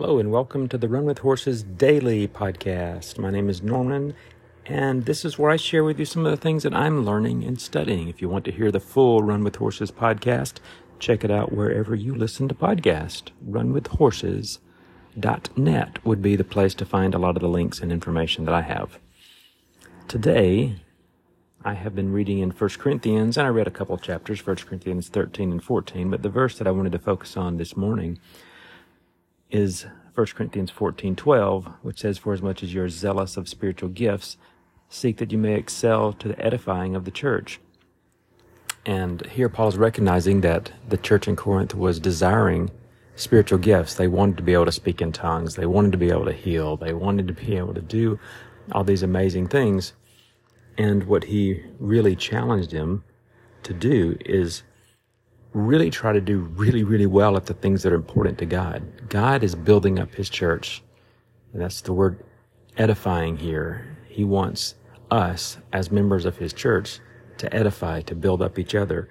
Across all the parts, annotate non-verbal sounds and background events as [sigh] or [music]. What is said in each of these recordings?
Hello, and welcome to the Run with Horses Daily podcast. My name is Norman, and this is where I share with you some of the things that I'm learning and studying. If you want to hear the full Run with Horses podcast, check it out wherever you listen to podcasts. Runwithhorses.net would be the place to find a lot of the links and information that I have. Today, I have been reading in 1 Corinthians, and I read a couple chapters, 1 Corinthians 13 and 14, but the verse that I wanted to focus on this morning is 1 Corinthians 14:12, which says, "For as much as you are zealous of spiritual gifts, seek that you may excel to the edifying of the church." And here Paul is recognizing that the church in Corinth was desiring spiritual gifts. They wanted to be able to speak in tongues. They wanted to be able to heal. They wanted to be able to do all these amazing things. And what he really challenged him to do is really try to do really, really well at the things that are important to God. God is building up his church. And that's the word edifying here. He wants us as members of his church to edify, to build up each other.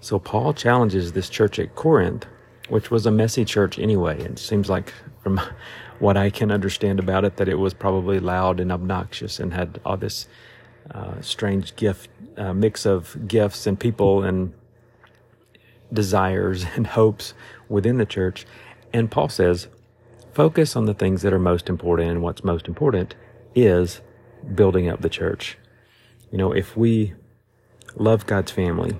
So Paul challenges this church at Corinth, which was a messy church anyway. It seems like from [laughs] what I can understand about it that it was probably loud and obnoxious and had all this uh, strange gift, uh, mix of gifts and people and desires and hopes within the church. And Paul says, focus on the things that are most important. And what's most important is building up the church. You know, if we love God's family,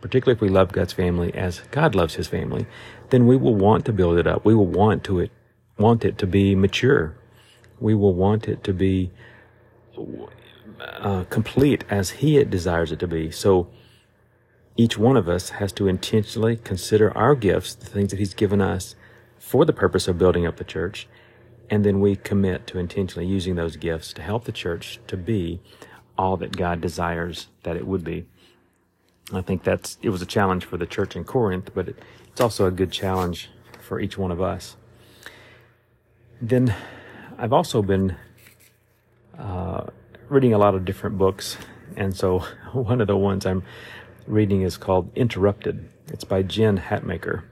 particularly if we love God's family as God loves his family, then we will want to build it up. We will want to it, want it to be mature. We will want it to be uh, complete as he desires it to be. So, each one of us has to intentionally consider our gifts, the things that He's given us for the purpose of building up the church, and then we commit to intentionally using those gifts to help the church to be all that God desires that it would be. I think that's it was a challenge for the church in Corinth, but it, it's also a good challenge for each one of us. Then I've also been uh, reading a lot of different books, and so [laughs] one of the ones I'm reading is called Interrupted. It's by Jen Hatmaker.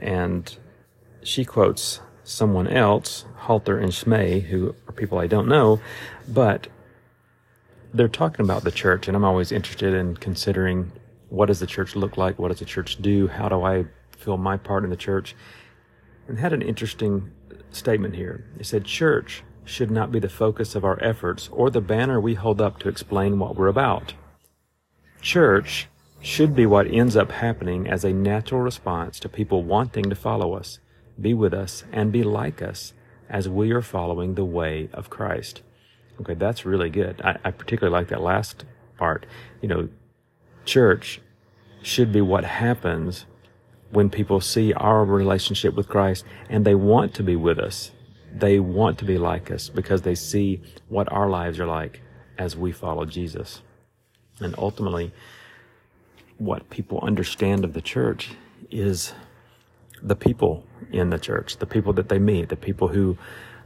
And she quotes someone else, Halter and Smay, who are people I don't know, but they're talking about the church, and I'm always interested in considering what does the church look like? What does the church do? How do I fill my part in the church? And had an interesting statement here. It said, Church should not be the focus of our efforts or the banner we hold up to explain what we're about. Church should be what ends up happening as a natural response to people wanting to follow us, be with us, and be like us as we are following the way of Christ. Okay, that's really good. I, I particularly like that last part. You know, church should be what happens when people see our relationship with Christ and they want to be with us. They want to be like us because they see what our lives are like as we follow Jesus. And ultimately, what people understand of the church is the people in the church, the people that they meet, the people who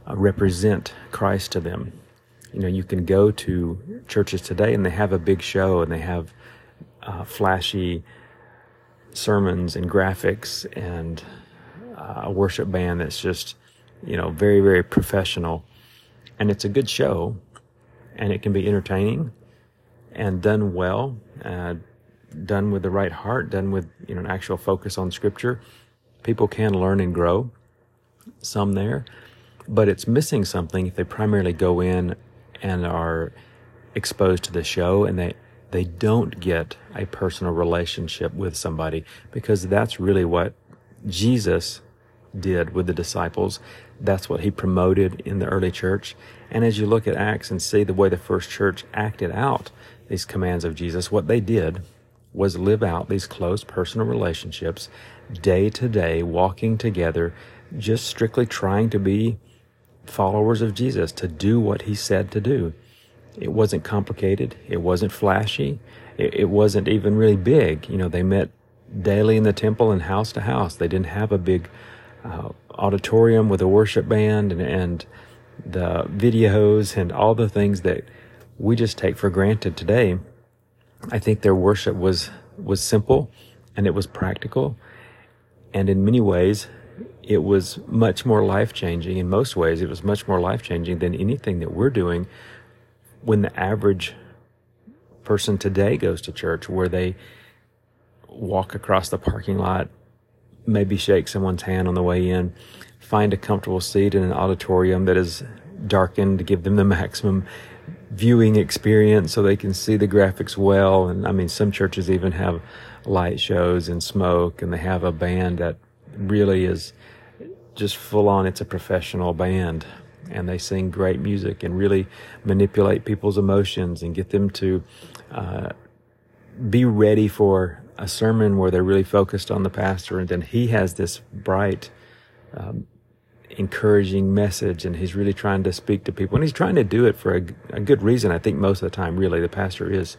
uh, represent Christ to them. You know, you can go to churches today and they have a big show and they have uh, flashy sermons and graphics and uh, a worship band that's just, you know, very, very professional. And it's a good show and it can be entertaining and done well, uh, done with the right heart, done with you know an actual focus on Scripture, people can learn and grow. Some there, but it's missing something if they primarily go in and are exposed to the show and they they don't get a personal relationship with somebody because that's really what Jesus did with the disciples. That's what he promoted in the early church. And as you look at Acts and see the way the first church acted out these commands of Jesus, what they did was live out these close personal relationships day to day, walking together, just strictly trying to be followers of Jesus, to do what he said to do. It wasn't complicated. It wasn't flashy. It, it wasn't even really big. You know, they met daily in the temple and house to house. They didn't have a big uh, auditorium with a worship band and, and the videos and all the things that we just take for granted today. I think their worship was was simple and it was practical and in many ways it was much more life changing in most ways. It was much more life changing than anything that we're doing when the average person today goes to church, where they walk across the parking lot, maybe shake someone's hand on the way in, find a comfortable seat in an auditorium that is darkened to give them the maximum viewing experience so they can see the graphics well. And I mean, some churches even have light shows and smoke, and they have a band that really is just full on. It's a professional band, and they sing great music and really manipulate people's emotions and get them to uh, be ready for a sermon where they're really focused on the pastor, and then he has this bright. Um, encouraging message and he's really trying to speak to people. And he's trying to do it for a, a, good reason i think most of the time really. The pastor is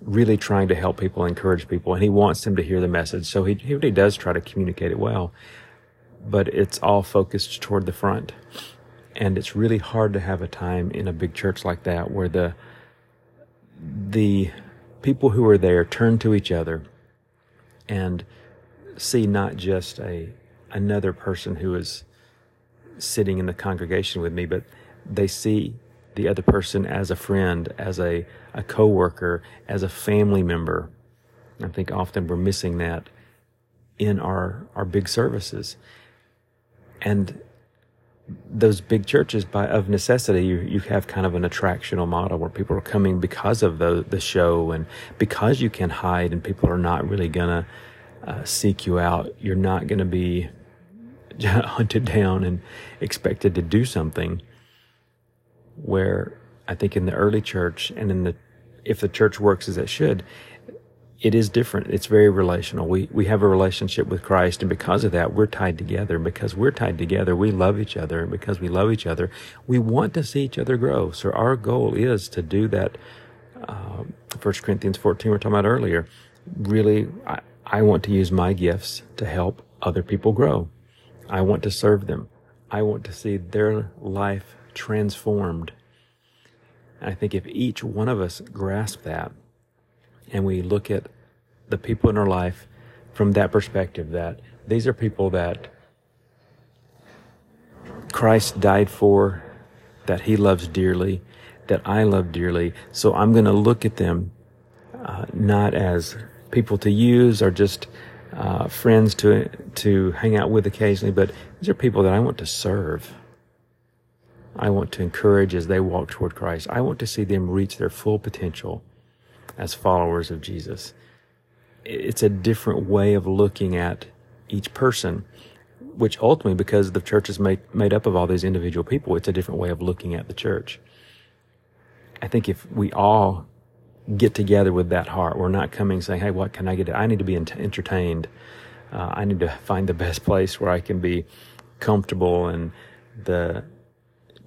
really trying to help people encourage people and he wants them to hear the message. So he, he really does try to communicate it well. But it's all focused toward the front. And it's really hard to have a time in a big church like that where the the people who are there turn to each other and see not just a another person who is sitting in the congregation with me, but they see the other person as a friend, as a, a coworker, as a family member. I think often we're missing that in our, our big services. And those big churches by of necessity you, you have kind of an attractional model where people are coming because of the the show and because you can hide and people are not really gonna uh, seek you out you're not gonna be [laughs] hunted down and expected to do something. Where I think in the early church and in the, if the church works as it should, it is different. It's very relational. We, we have a relationship with Christ, and because of that, we're tied together. Because we're tied together, we love each other. And because we love each other, we want to see each other grow. So our goal is to do that. Uh, 1 Corinthians 14, we are talking about earlier. Really, I, I want to use my gifts to help other people grow. I want to serve them. I want to see their life transformed. And I think if each one of us grasp that and we look at the people in our life from that perspective, that these are people that Christ died for, that he loves dearly, that I love dearly. So I'm going to look at them uh, not as people to use or just uh, friends to to hang out with occasionally, but these are people that I want to serve. I want to encourage as they walk toward Christ. I want to see them reach their full potential as followers of Jesus. It's a different way of looking at each person, which ultimately, because the church is made, made up of all these individual people, it's a different way of looking at the church. I think if we all get together with that heart. We're not coming saying, "Hey, what can I get? I need to be entertained. Uh, I need to find the best place where I can be comfortable, and the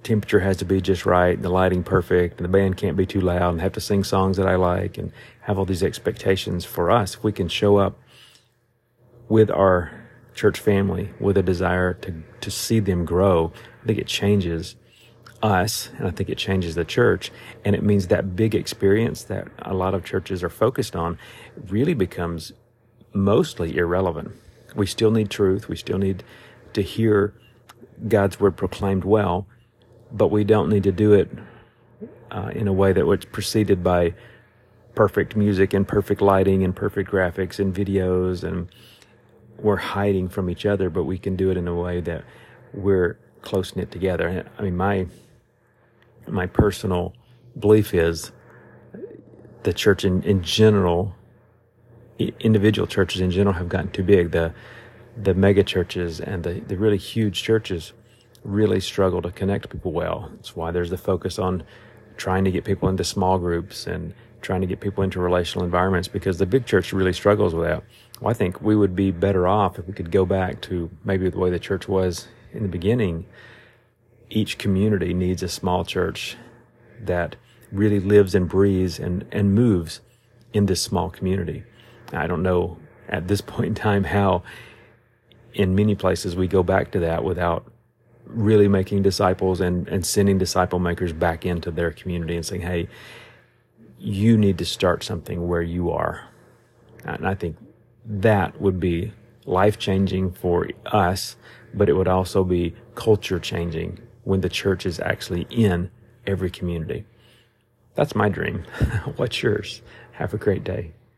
temperature has to be just right, the lighting perfect, and the band can't be too loud, and have to sing songs that I like, and have all these expectations for us. If we can show up with our church family with a desire to to see them grow, I think it changes us, and I think it changes the church. And it means that big experience that a lot of churches are focused on really becomes mostly irrelevant. We still need truth. We still need to hear God's word proclaimed well, but we don't need to do it uh, in a way that was preceded by perfect music and perfect lighting and perfect graphics and videos and we're hiding from each other, but we can do it in a way that we're close knit together. I mean, my my personal belief is the church in, in general, individual churches in general have gotten too big. The, the mega churches and the, the really huge churches really struggle to connect people well. That's why there's the focus on trying to get people into small groups and trying to get people into relational environments because the big church really struggles with that. Well, I think we would be better off if we could go back to maybe the way the church was in the beginning each community needs a small church that really lives and breathes and, and moves in this small community. I don't know at this [laughs] point in time how in many places we go back to that without really making disciples and, and sending disciple makers back into their community and saying, hey, you need to start something where you are. And I think that would be life changing for us, but it would also be culture changing when the church is actually in every community. That's my dream. [laughs] What's yours? Have a great day.